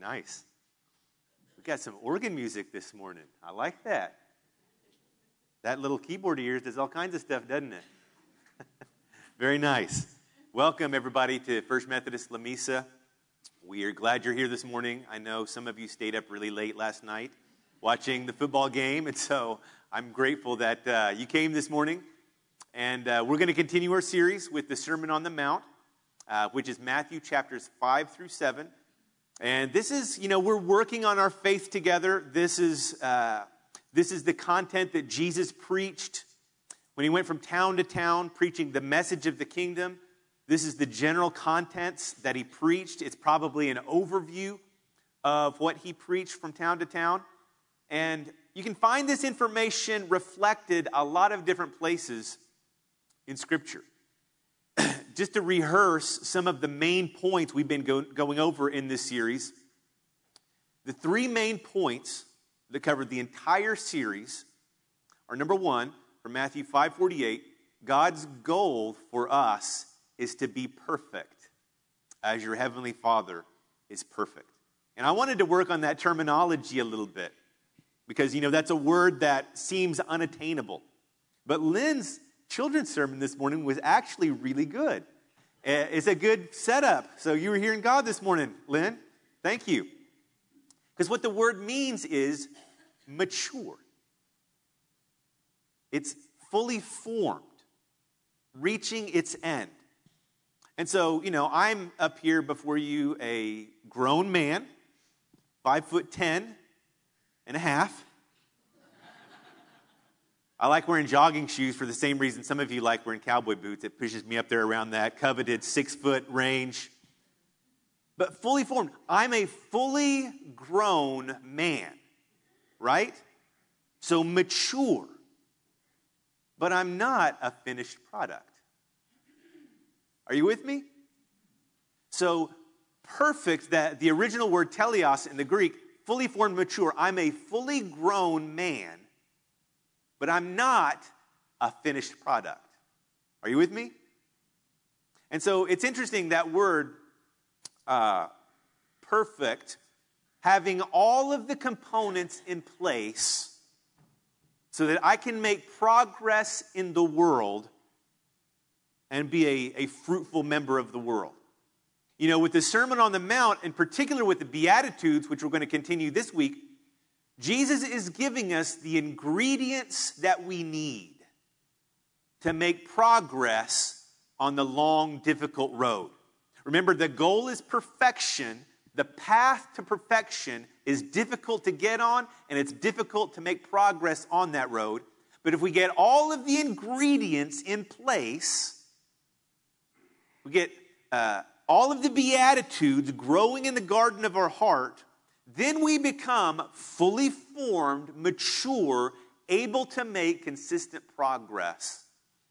Nice. We got some organ music this morning. I like that. That little keyboard of yours does all kinds of stuff, doesn't it? Very nice. Welcome, everybody, to First Methodist Lamesa. We are glad you're here this morning. I know some of you stayed up really late last night watching the football game, and so I'm grateful that uh, you came this morning. And uh, we're going to continue our series with the Sermon on the Mount, uh, which is Matthew chapters 5 through 7. And this is, you know, we're working on our faith together. This is, uh, this is the content that Jesus preached when he went from town to town preaching the message of the kingdom. This is the general contents that he preached. It's probably an overview of what he preached from town to town. And you can find this information reflected a lot of different places in Scripture just to rehearse some of the main points we've been go- going over in this series. The three main points that cover the entire series are number one, from Matthew 5:48, God's goal for us is to be perfect as your heavenly Father is perfect. And I wanted to work on that terminology a little bit because you know that's a word that seems unattainable. But Lynn's children's sermon this morning was actually really good. Eh, it's a good setup. So you were hearing God this morning, Lynn. Thank you. Because what the word means is mature, it's fully formed, reaching its end. And so, you know, I'm up here before you, a grown man, five foot ten and a half. I like wearing jogging shoes for the same reason some of you like wearing cowboy boots. It pushes me up there around that coveted six foot range. But fully formed, I'm a fully grown man, right? So mature. But I'm not a finished product. Are you with me? So perfect, that the original word teleos in the Greek, fully formed, mature. I'm a fully grown man but I'm not a finished product. Are you with me? And so it's interesting that word uh, perfect, having all of the components in place so that I can make progress in the world and be a, a fruitful member of the world. You know, with the Sermon on the Mount, in particular with the Beatitudes, which we're going to continue this week, Jesus is giving us the ingredients that we need to make progress on the long, difficult road. Remember, the goal is perfection. The path to perfection is difficult to get on, and it's difficult to make progress on that road. But if we get all of the ingredients in place, we get uh, all of the Beatitudes growing in the garden of our heart, then we become fully formed, mature, able to make consistent progress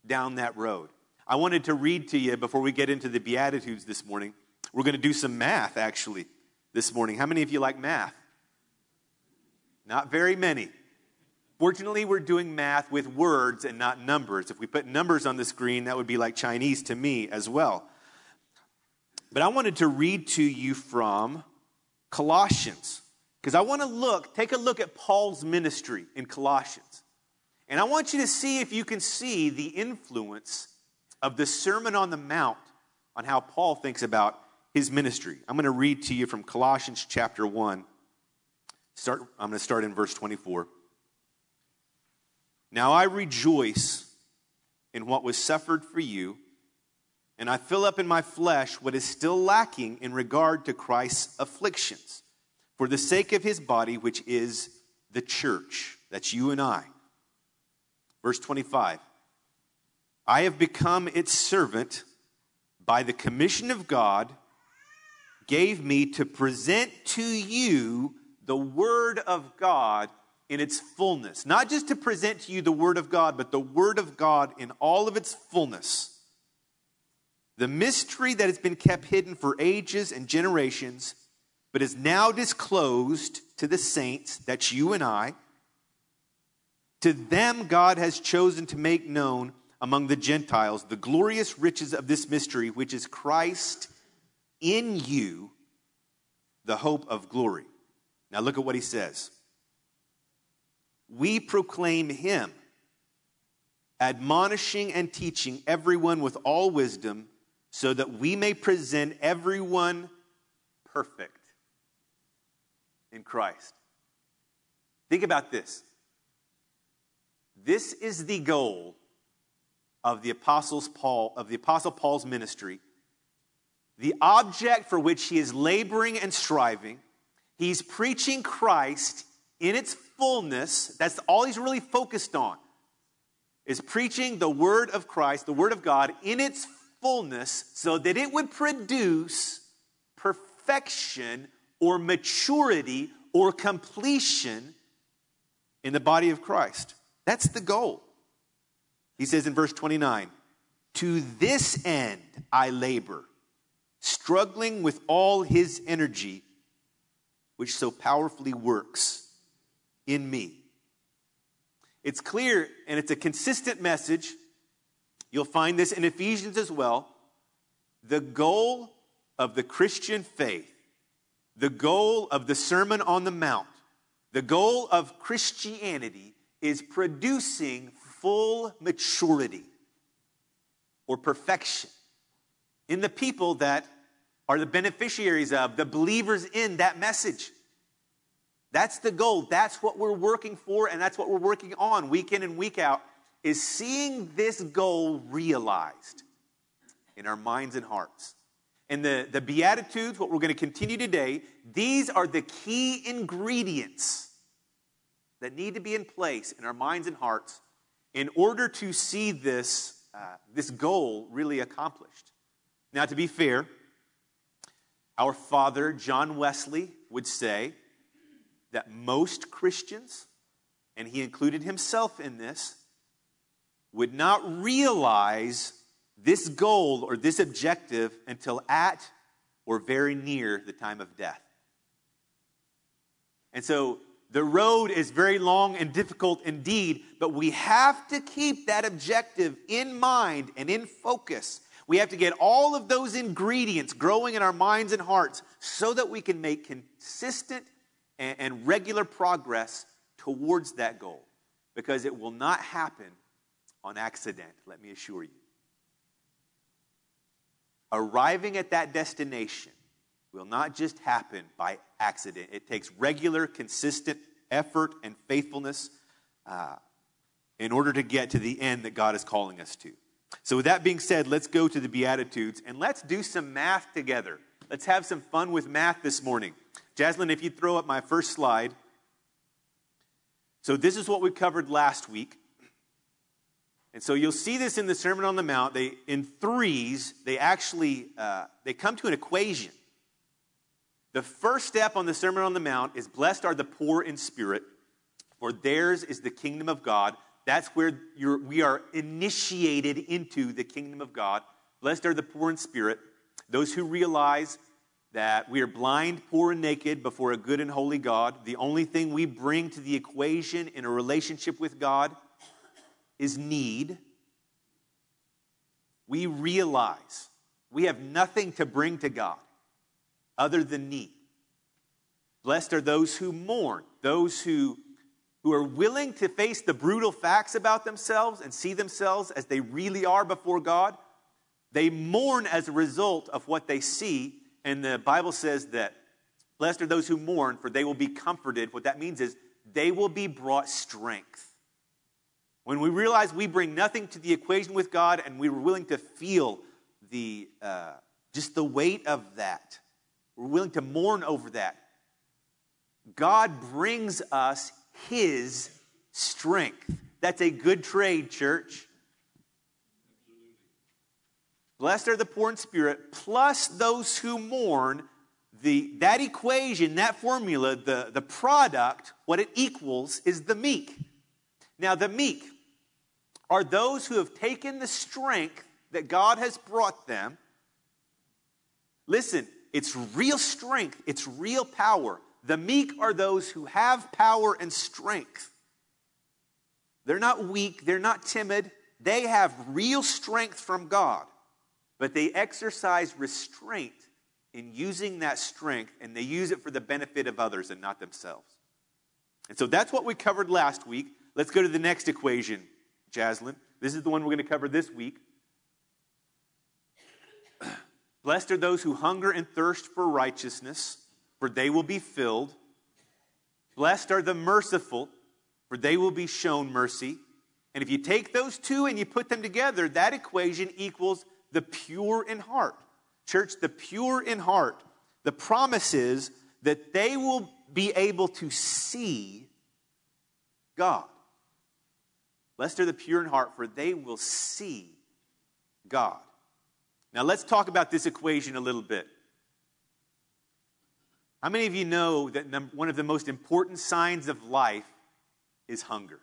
down that road. I wanted to read to you before we get into the Beatitudes this morning. We're going to do some math actually this morning. How many of you like math? Not very many. Fortunately, we're doing math with words and not numbers. If we put numbers on the screen, that would be like Chinese to me as well. But I wanted to read to you from Colossians. Because I want to look, take a look at Paul's ministry in Colossians. And I want you to see if you can see the influence of the Sermon on the Mount on how Paul thinks about his ministry. I'm going to read to you from Colossians chapter 1. Start, I'm going to start in verse 24. Now I rejoice in what was suffered for you, and I fill up in my flesh what is still lacking in regard to Christ's afflictions for the sake of his body, which is the church. That's you and I. Verse 25 I have become its servant by the commission of God, gave me to present to you the word of God in its fullness. Not just to present to you the word of God, but the word of God in all of its fullness. The mystery that has been kept hidden for ages and generations but is now disclosed to the saints, that's you and I. To them, God has chosen to make known among the Gentiles the glorious riches of this mystery, which is Christ in you, the hope of glory. Now look at what he says. We proclaim him, admonishing and teaching everyone with all wisdom, so that we may present everyone perfect in Christ. Think about this. This is the goal of the apostles Paul of the apostle Paul's ministry. The object for which he is laboring and striving. He's preaching Christ in its fullness. That's all he's really focused on. Is preaching the word of Christ, the word of God in its fullness so that it would produce perfection or maturity or completion in the body of Christ. That's the goal. He says in verse 29 To this end I labor, struggling with all his energy, which so powerfully works in me. It's clear and it's a consistent message. You'll find this in Ephesians as well. The goal of the Christian faith, the goal of the Sermon on the Mount, the goal of Christianity is producing full maturity or perfection in the people that are the beneficiaries of, the believers in that message. That's the goal. That's what we're working for, and that's what we're working on week in and week out, is seeing this goal realized in our minds and hearts. And the, the Beatitudes, what we're going to continue today, these are the key ingredients that need to be in place in our minds and hearts in order to see this, uh, this goal really accomplished. Now, to be fair, our father, John Wesley, would say that most Christians, and he included himself in this, would not realize this goal or this objective until at or very near the time of death. And so the road is very long and difficult indeed, but we have to keep that objective in mind and in focus. We have to get all of those ingredients growing in our minds and hearts so that we can make consistent and, regular progress towards that goal because it will not happen on accident, let me assure you. Arriving at that destination will not just happen by accident. It takes regular, consistent effort and faithfulness uh, in order to get to the end that God is calling us to. So, with that being said, let's go to the Beatitudes and let's do some math together. Let's have some fun with math this morning. Jaslyn, if you throw up my first slide. So, this is what we covered last week. And so you'll see this in the Sermon on the Mount. They, in threes, they actually uh, they come to an equation. The first step on the Sermon on the Mount is blessed are the poor in spirit, for theirs is the kingdom of God. That's where we are initiated into the kingdom of God. Blessed are the poor in spirit, those who realize that we are blind, poor, and naked before a good and holy God. The only thing we bring to the equation in a relationship with God is need. We realize we have nothing to bring to God other than need. Blessed are those who mourn, those who, who are willing to face the brutal facts about themselves and see themselves as they really are before God. They mourn as a result of what they see, and the Bible says that blessed are those who mourn, for they will be comforted. What that means is they will be brought strength. When we realize we bring nothing to the equation with God and we are willing to feel the, uh, just the weight of that, we're willing to mourn over that. God brings us His strength. That's a good trade, church. Blessed are the poor in spirit, plus those who mourn. The, that equation, that formula, the, the product, what it equals is the meek. Now, the meek are those who have taken the strength that God has brought them. Listen, it's real strength, it's real power. The meek are those who have power and strength. They're not weak, they're not timid, they have real strength from God, but they exercise restraint in using that strength and they use it for the benefit of others and not themselves. And so that's what we covered last week. Let's go to the next equation, Jaslyn. This is the one we're going to cover this week. Blessed are those who hunger and thirst for righteousness, for they will be filled. Blessed are the merciful, for they will be shown mercy. And if you take those two and you put them together, that equation equals the pure in heart. Church, the pure in heart, the promise is that they will be able to see God. Blessed are the pure in heart, for they will see God. Now, let's talk about this equation a little bit. How many of you know that one of the most important signs of life is hunger?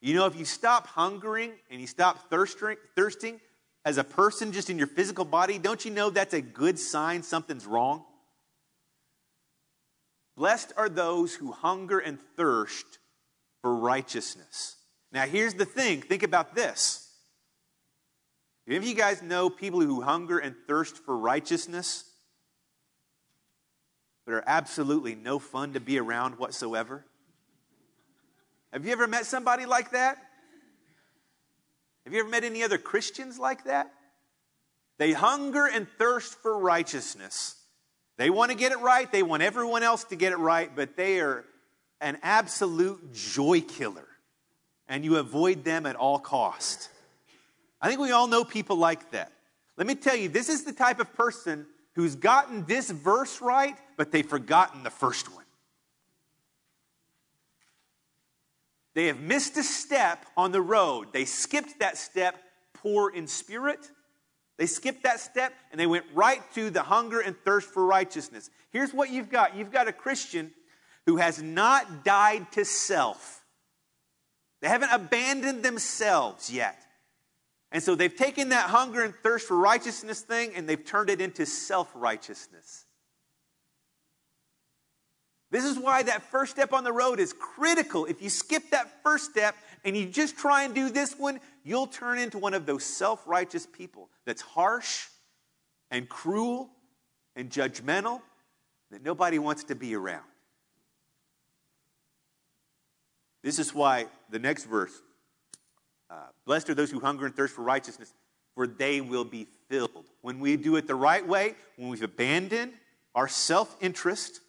You know, if you stop hungering and you stop thirsting, thirsting as a person just in your physical body, don't you know that's a good sign something's wrong? Blessed are those who hunger and thirst for righteousness. Now, here's the thing think about this. Any of you guys know people who hunger and thirst for righteousness, but are absolutely no fun to be around whatsoever? Have you ever met somebody like that? Have you ever met any other Christians like that? They hunger and thirst for righteousness. They want to get it right. They want everyone else to get it right, but they are an absolute joy killer. And you avoid them at all cost. I think we all know people like that. Let me tell you, this is the type of person who's gotten this verse right, but they've forgotten the first one. They have missed a step on the road. They skipped that step, poor in spirit. They skipped that step and they went right to the hunger and thirst for righteousness. Here's what you've got you've got a Christian who has not died to self, they haven't abandoned themselves yet. And so they've taken that hunger and thirst for righteousness thing and they've turned it into self righteousness. This is why that first step on the road is critical. If you skip that first step and you just try and do this one, you'll turn into one of those self righteous people that's harsh and cruel and judgmental that nobody wants to be around. This is why the next verse uh, blessed are those who hunger and thirst for righteousness, for they will be filled. When we do it the right way, when we've abandoned our self interest,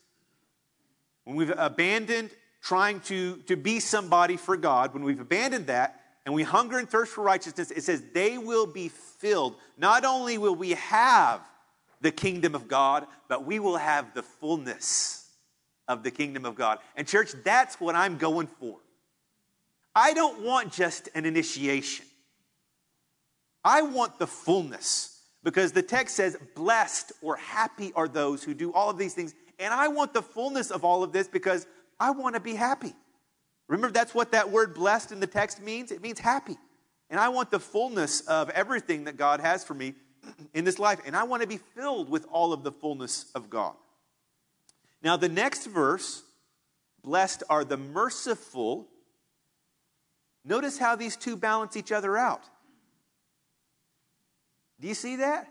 when we've abandoned trying to, to be somebody for God, when we've abandoned that and we hunger and thirst for righteousness, it says they will be filled. Not only will we have the kingdom of God, but we will have the fullness of the kingdom of God. And, church, that's what I'm going for. I don't want just an initiation. I want the fullness because the text says, blessed or happy are those who do all of these things. And I want the fullness of all of this because I want to be happy. Remember, that's what that word blessed in the text means? It means happy. And I want the fullness of everything that God has for me in this life. And I want to be filled with all of the fullness of God. Now, the next verse, blessed are the merciful Notice how these two balance each other out. Do you see that?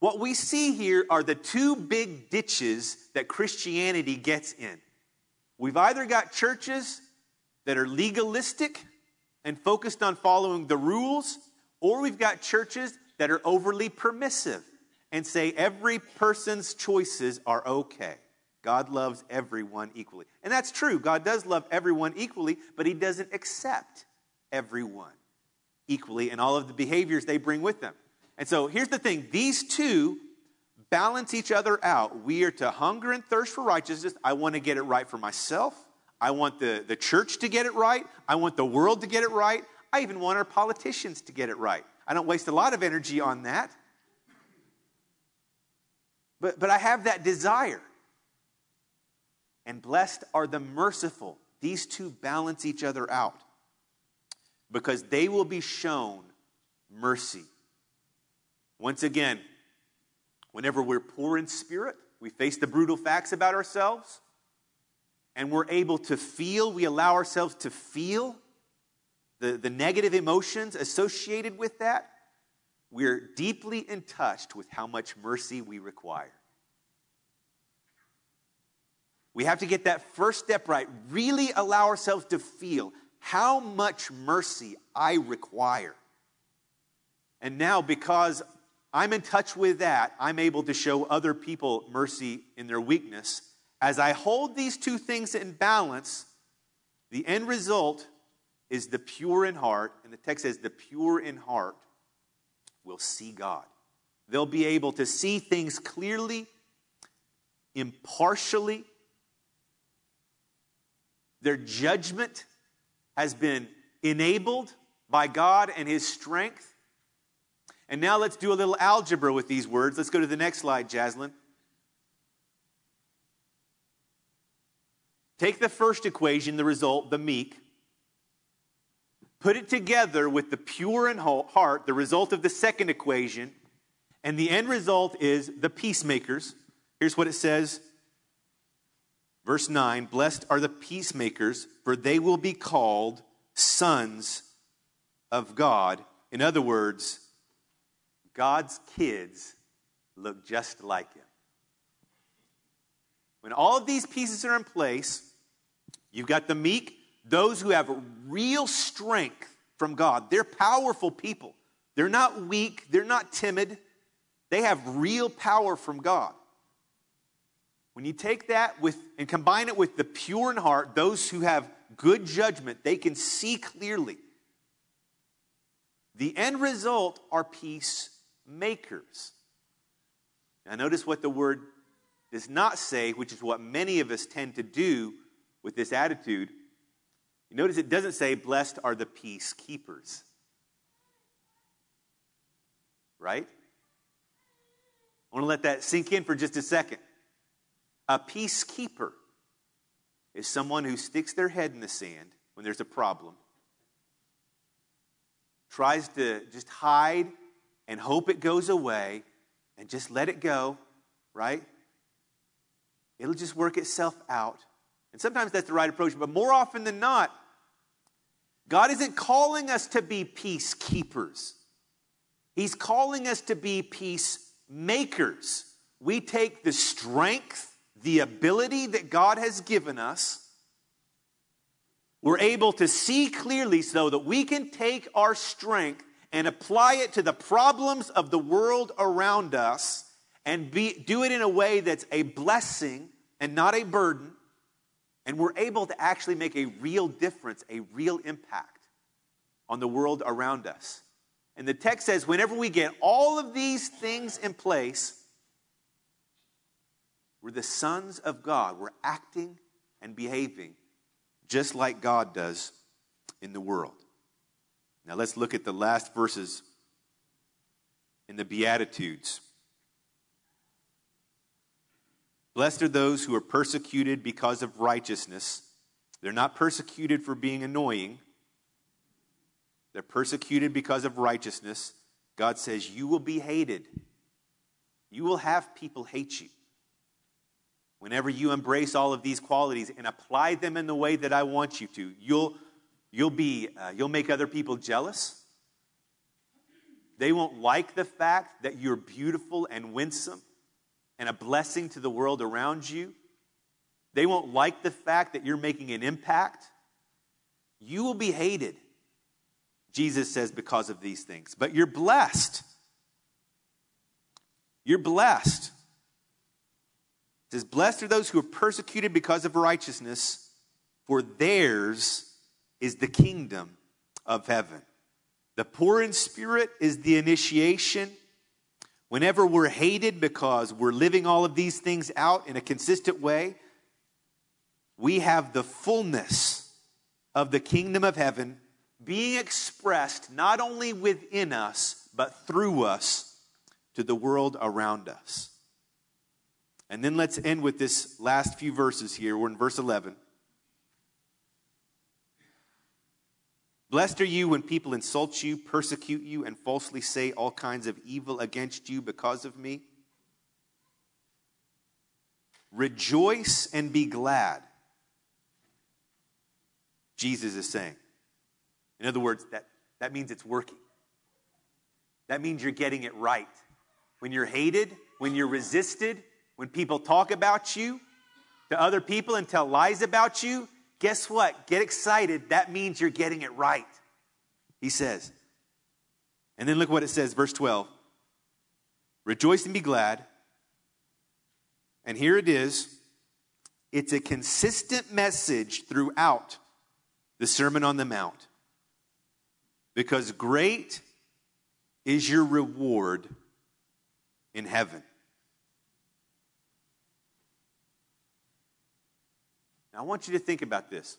What we see here are the two big ditches that Christianity gets in. We've either got churches that are legalistic and focused on following the rules, or we've got churches that are overly permissive and say every person's choices are okay. God loves everyone equally. And that's true. God does love everyone equally, but He doesn't accept everyone equally and all of the behaviors they bring with them. And so here's the thing these two balance each other out. We are to hunger and thirst for righteousness. I want to get it right for myself. I want the, the church to get it right. I want the world to get it right. I even want our politicians to get it right. I don't waste a lot of energy on that. But, but I have that desire and blessed are the merciful. These two balance each other out because they will be shown mercy. Once again, whenever we're poor in spirit, we face the brutal facts about ourselves, and we're able to feel, we allow ourselves to feel the, the negative emotions associated with that. we're deeply in touch with how much mercy we require. We have to get that first step right, really allow ourselves to feel how much mercy I require. And now, because I'm in touch with that, I'm able to show other people mercy in their weakness. As I hold these two things in balance, the end result is the pure in heart, and the text says, the pure in heart will see God. They'll be able to see things clearly, impartially. Their judgment has been enabled by God and His strength. And now let's do a little algebra with these words. Let's go to the next slide, Jaslyn. Take the first equation, the result, the meek, put it together with the pure in heart, the result of the second equation, and the end result is the peacemakers. Here's what it says Verse 9 Blessed are the peacemakers, for they will be called sons of God. In other words, God's kids look just like him. When all of these pieces are in place, you've got the meek, those who have real strength from God. They're powerful people. They're not weak, they're not timid. They have real power from God. When you take that with and combine it with the pure in heart, those who have good judgment, they can see clearly. The end result are peacemakers. Now, notice what the word does not say, which is what many of us tend to do with this attitude. You notice it doesn't say, Blessed are the peacekeepers. Right? I want to let that sink in for just a second. A peacekeeper is someone who sticks their head in the sand when there's a problem, tries to just hide and hope it goes away and just let it go, right? It'll just work itself out. And sometimes that's the right approach, but more often than not, God isn't calling us to be peacekeepers. He's calling us to be peacemakers. We take the strength the ability that God has given us, we're able to see clearly so that we can take our strength and apply it to the problems of the world around us and be, do it in a way that's a blessing and not a burden. And we're able to actually make a real difference, a real impact on the world around us. And the text says, whenever we get all of these things in place, we're the sons of God. We're acting and behaving just like God does in the world. Now let's look at the last verses in the Beatitudes. Blessed are those who are persecuted because of righteousness. They're not persecuted for being annoying, they're persecuted because of righteousness. God says, You will be hated. You will have people hate you. Whenever you embrace all of these qualities and apply them in the way that I want you to, you'll, you'll, be, uh, you'll make other people jealous. They won't like the fact that you're beautiful and winsome and a blessing to the world around you. They won't like the fact that you're making an impact. You will be hated, Jesus says, because of these things. But you're blessed. You're blessed. It says, Blessed are those who are persecuted because of righteousness, for theirs is the kingdom of heaven. The poor in spirit is the initiation. Whenever we're hated because we're living all of these things out in a consistent way, we have the fullness of the kingdom of heaven being expressed not only within us, but through us to the world around us. And then let's end with this last few verses here. We're in verse 11. Blessed are you when people insult you, persecute you, and falsely say all kinds of evil against you because of me. Rejoice and be glad. Jesus is saying. In other words, that, that means it's working. that means you're getting it right. When you're hated, when you're resisted, when people talk about you to other people and tell lies about you, guess what? Get excited. That means you're getting it right. He says. And then look what it says, verse 12. Rejoice and be glad. And here it is. It's a consistent message throughout the Sermon on the Mount. Because great is your reward in heaven. Now, I want you to think about this.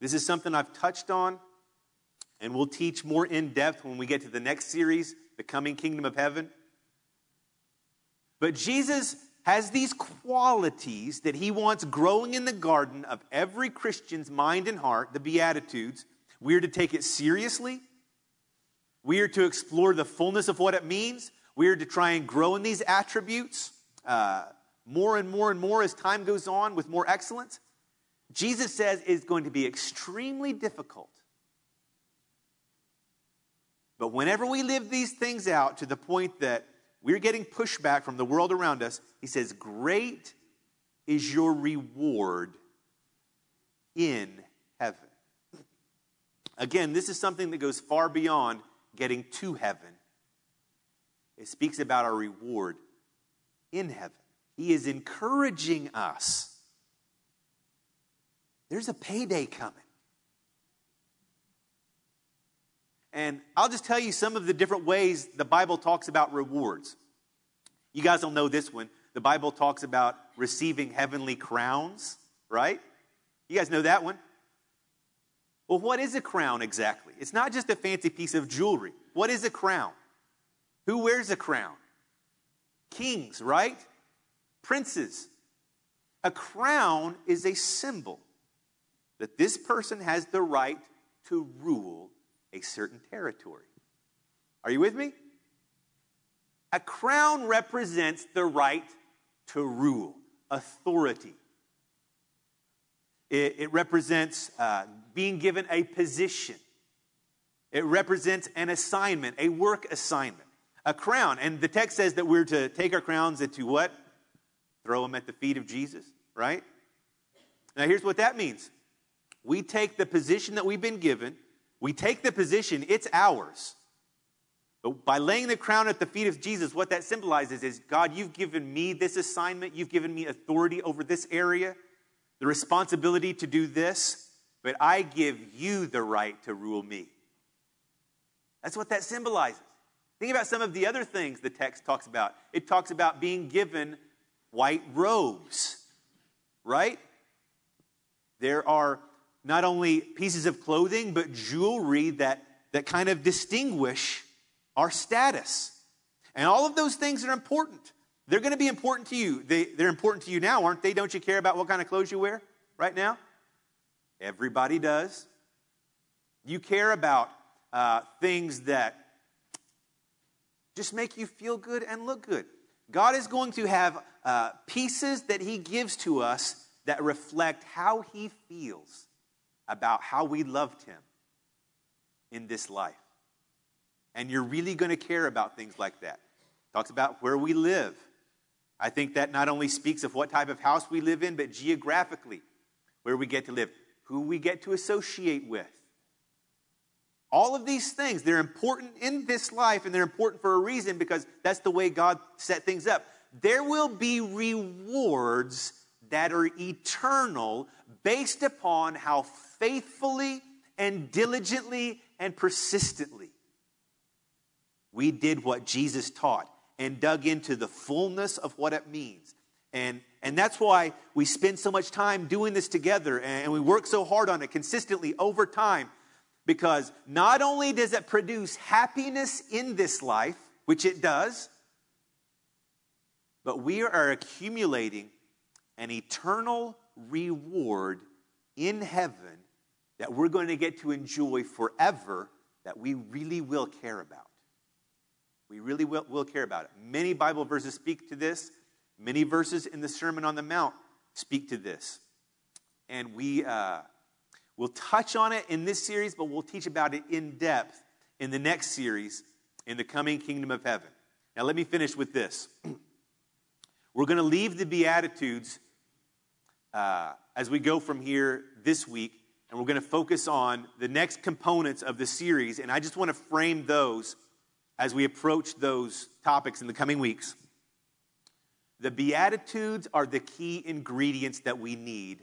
This is something I've touched on, and we'll teach more in depth when we get to the next series, The Coming Kingdom of Heaven. But Jesus has these qualities that he wants growing in the garden of every Christian's mind and heart, the Beatitudes. We are to take it seriously. We are to explore the fullness of what it means. We are to try and grow in these attributes uh, more and more and more as time goes on with more excellence. Jesus says it's going to be extremely difficult. But whenever we live these things out to the point that we're getting pushback from the world around us, he says, Great is your reward in heaven. Again, this is something that goes far beyond getting to heaven. It speaks about our reward in heaven. He is encouraging us. There's a payday coming. And I'll just tell you some of the different ways the Bible talks about rewards. You guys don't know this one. The Bible talks about receiving heavenly crowns, right? You guys know that one? Well, what is a crown exactly? It's not just a fancy piece of jewelry. What is a crown? Who wears a crown? Kings, right? Princes. A crown is a symbol that this person has the right to rule a certain territory. Are you with me? A crown represents the right to rule, authority. It, it represents uh, being given a position. It represents an assignment, a work assignment, a crown. And the text says that we're to take our crowns and to what? Throw them at the feet of Jesus, right? Now, here's what that means we take the position that we've been given we take the position, it's ours. But by laying the crown at the feet of Jesus, what that symbolizes is God, you've given me this assignment, you've given me authority over this area, the responsibility to do this, but I give you the right to rule me. That's what that symbolizes. Think about some of the other things the text talks about. It talks about being given white robes, right? There are not only pieces of clothing, but jewelry that, that kind of distinguish our status. And all of those things are important. They're going to be important to you. They, they're important to you now, aren't they? Don't you care about what kind of clothes you wear right now? Everybody does. You care about uh, things that just make you feel good and look good. God is going to have uh, pieces that He gives to us that reflect how He feels about how we loved him in this life. And you're really going to care about things like that. Talks about where we live. I think that not only speaks of what type of house we live in, but geographically, where we get to live, who we get to associate with. All of these things, they're important in this life and they're important for a reason because that's the way God set things up. There will be rewards that are eternal based upon how faithfully and diligently and persistently we did what Jesus taught and dug into the fullness of what it means. And, and that's why we spend so much time doing this together and we work so hard on it consistently over time because not only does it produce happiness in this life, which it does, but we are accumulating an eternal reward in heaven that we're going to get to enjoy forever that we really will care about. We really will, will care about it. Many Bible verses speak to this. Many verses in the Sermon on the Mount speak to this. And we uh, will touch on it in this series, but we'll teach about it in depth in the next series in the coming kingdom of heaven. Now, let me finish with this. We're going to leave the Beatitudes uh, as we go from here this week, and we're going to focus on the next components of the series. And I just want to frame those as we approach those topics in the coming weeks. The Beatitudes are the key ingredients that we need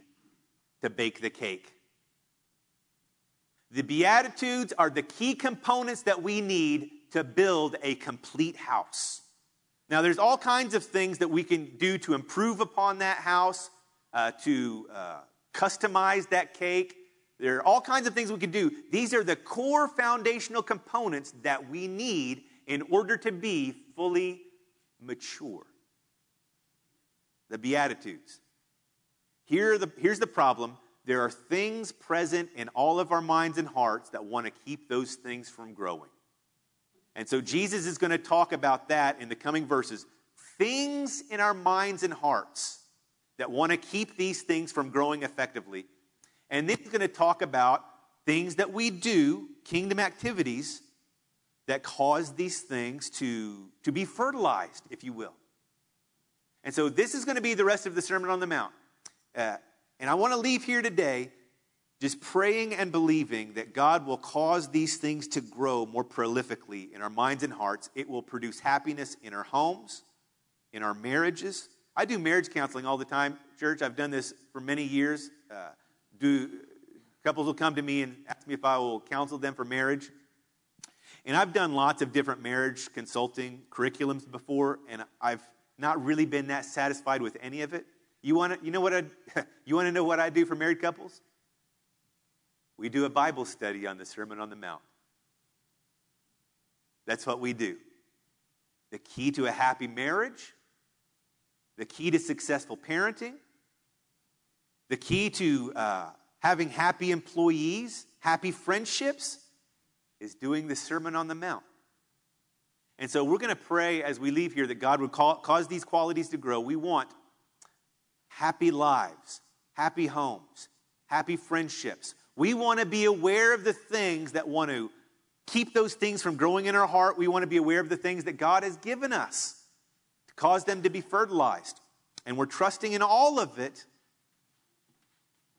to bake the cake. The Beatitudes are the key components that we need to build a complete house. Now, there's all kinds of things that we can do to improve upon that house, uh, to uh, customize that cake. There are all kinds of things we can do. These are the core foundational components that we need in order to be fully mature. The Beatitudes. Here the, here's the problem there are things present in all of our minds and hearts that want to keep those things from growing. And so Jesus is going to talk about that in the coming verses. Things in our minds and hearts that want to keep these things from growing effectively. And then he's going to talk about things that we do, kingdom activities, that cause these things to, to be fertilized, if you will. And so this is going to be the rest of the Sermon on the Mount. Uh, and I want to leave here today just praying and believing that God will cause these things to grow more prolifically in our minds and hearts. It will produce happiness in our homes, in our marriages. I do marriage counseling all the time, church. I've done this for many years. Uh, do couples will come to me and ask me if I will counsel them for marriage. And I've done lots of different marriage consulting curriculums before, and I've not really been that satisfied with any of it. You want to, you know what I, you want to know what I do for married couples? We do a Bible study on the Sermon on the Mount. That's what we do. The key to a happy marriage, the key to successful parenting, the key to uh, having happy employees, happy friendships, is doing the Sermon on the Mount. And so we're going to pray as we leave here that God would call, cause these qualities to grow. We want happy lives, happy homes, happy friendships, we want to be aware of the things that want to keep those things from growing in our heart. We want to be aware of the things that God has given us to cause them to be fertilized. And we're trusting in all of it,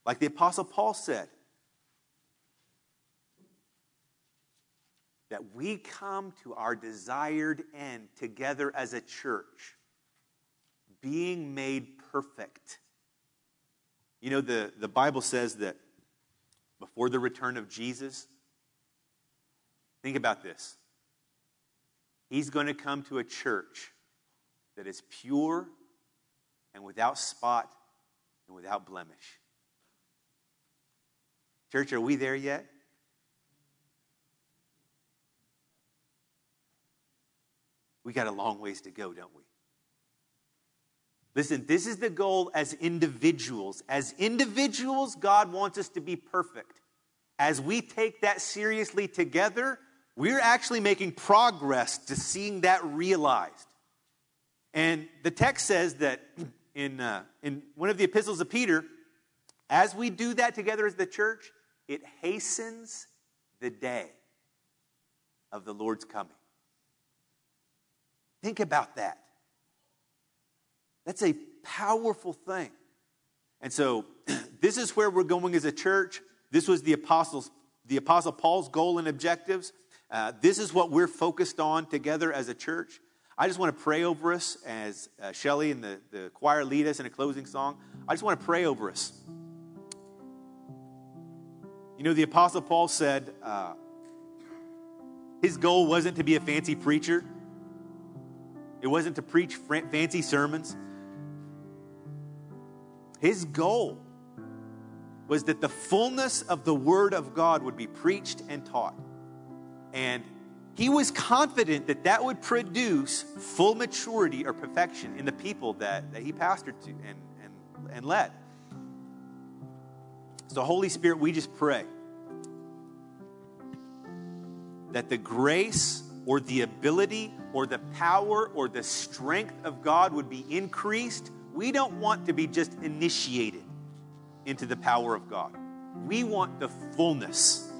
like the Apostle Paul said, that we come to our desired end together as a church, being made perfect. You know, the, the Bible says that before the return of Jesus? Think about this. He's going to come to a church that is pure and without spot and without blemish. Church, are we there yet? We got a long ways to go, don't we? Listen, this is the goal as individuals. As individuals, God wants us to be perfect. As we take that seriously together, we're actually making progress to seeing that realized. And the text says that in, uh, in one of the epistles of Peter, as we do that together as the church, it hastens the day of the Lord's coming. Think about that. That's a powerful thing. And so, this is where we're going as a church. This was the apostles, the apostle Paul's goal and objectives. Uh, this is what we're focused on together as a church. I just want to pray over us as uh, Shelly and the, the choir lead us in a closing song. I just want to pray over us. You know, the Apostle Paul said uh, his goal wasn't to be a fancy preacher, it wasn't to preach fancy sermons. His goal was that the fullness of the Word of God would be preached and taught. And he was confident that that would produce full maturity or perfection in the people that, that he pastored to and, and, and led. So, Holy Spirit, we just pray that the grace or the ability or the power or the strength of God would be increased we don't want to be just initiated into the power of God. We want the fullness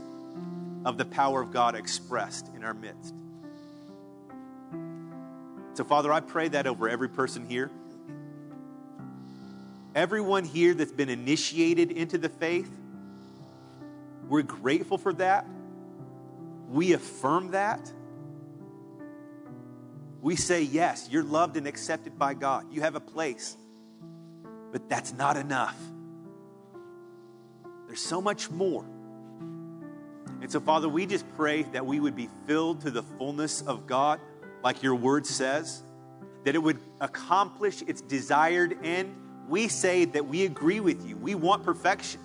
of the power of God expressed in our midst. So, Father, I pray that over every person here. Everyone here that's been initiated into the faith, we're grateful for that. We affirm that. We say, yes, you're loved and accepted by God. You have a place. But that's not enough. There's so much more. And so, Father, we just pray that we would be filled to the fullness of God, like your word says, that it would accomplish its desired end. We say that we agree with you. We want perfection,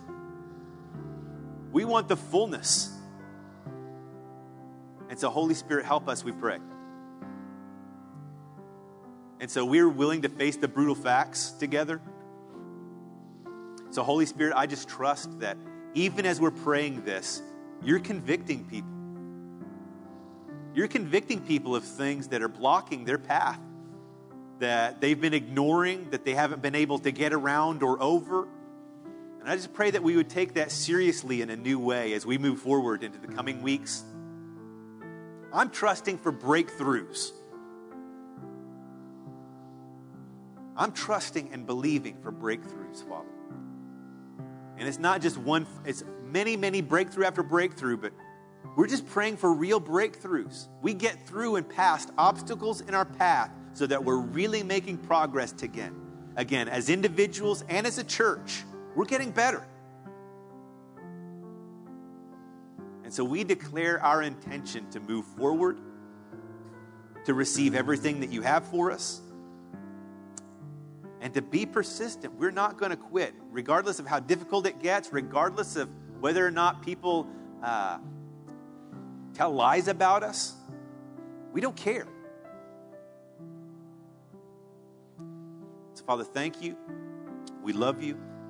we want the fullness. And so, Holy Spirit, help us, we pray. And so, we're willing to face the brutal facts together. So, Holy Spirit, I just trust that even as we're praying this, you're convicting people. You're convicting people of things that are blocking their path, that they've been ignoring, that they haven't been able to get around or over. And I just pray that we would take that seriously in a new way as we move forward into the coming weeks. I'm trusting for breakthroughs. I'm trusting and believing for breakthroughs, Father. And it's not just one, it's many, many breakthrough after breakthrough, but we're just praying for real breakthroughs. We get through and past obstacles in our path so that we're really making progress again. Again, as individuals and as a church, we're getting better. And so we declare our intention to move forward, to receive everything that you have for us, and to be persistent. We're not going to quit, regardless of how difficult it gets, regardless of whether or not people uh, tell lies about us. We don't care. So, Father, thank you. We love you.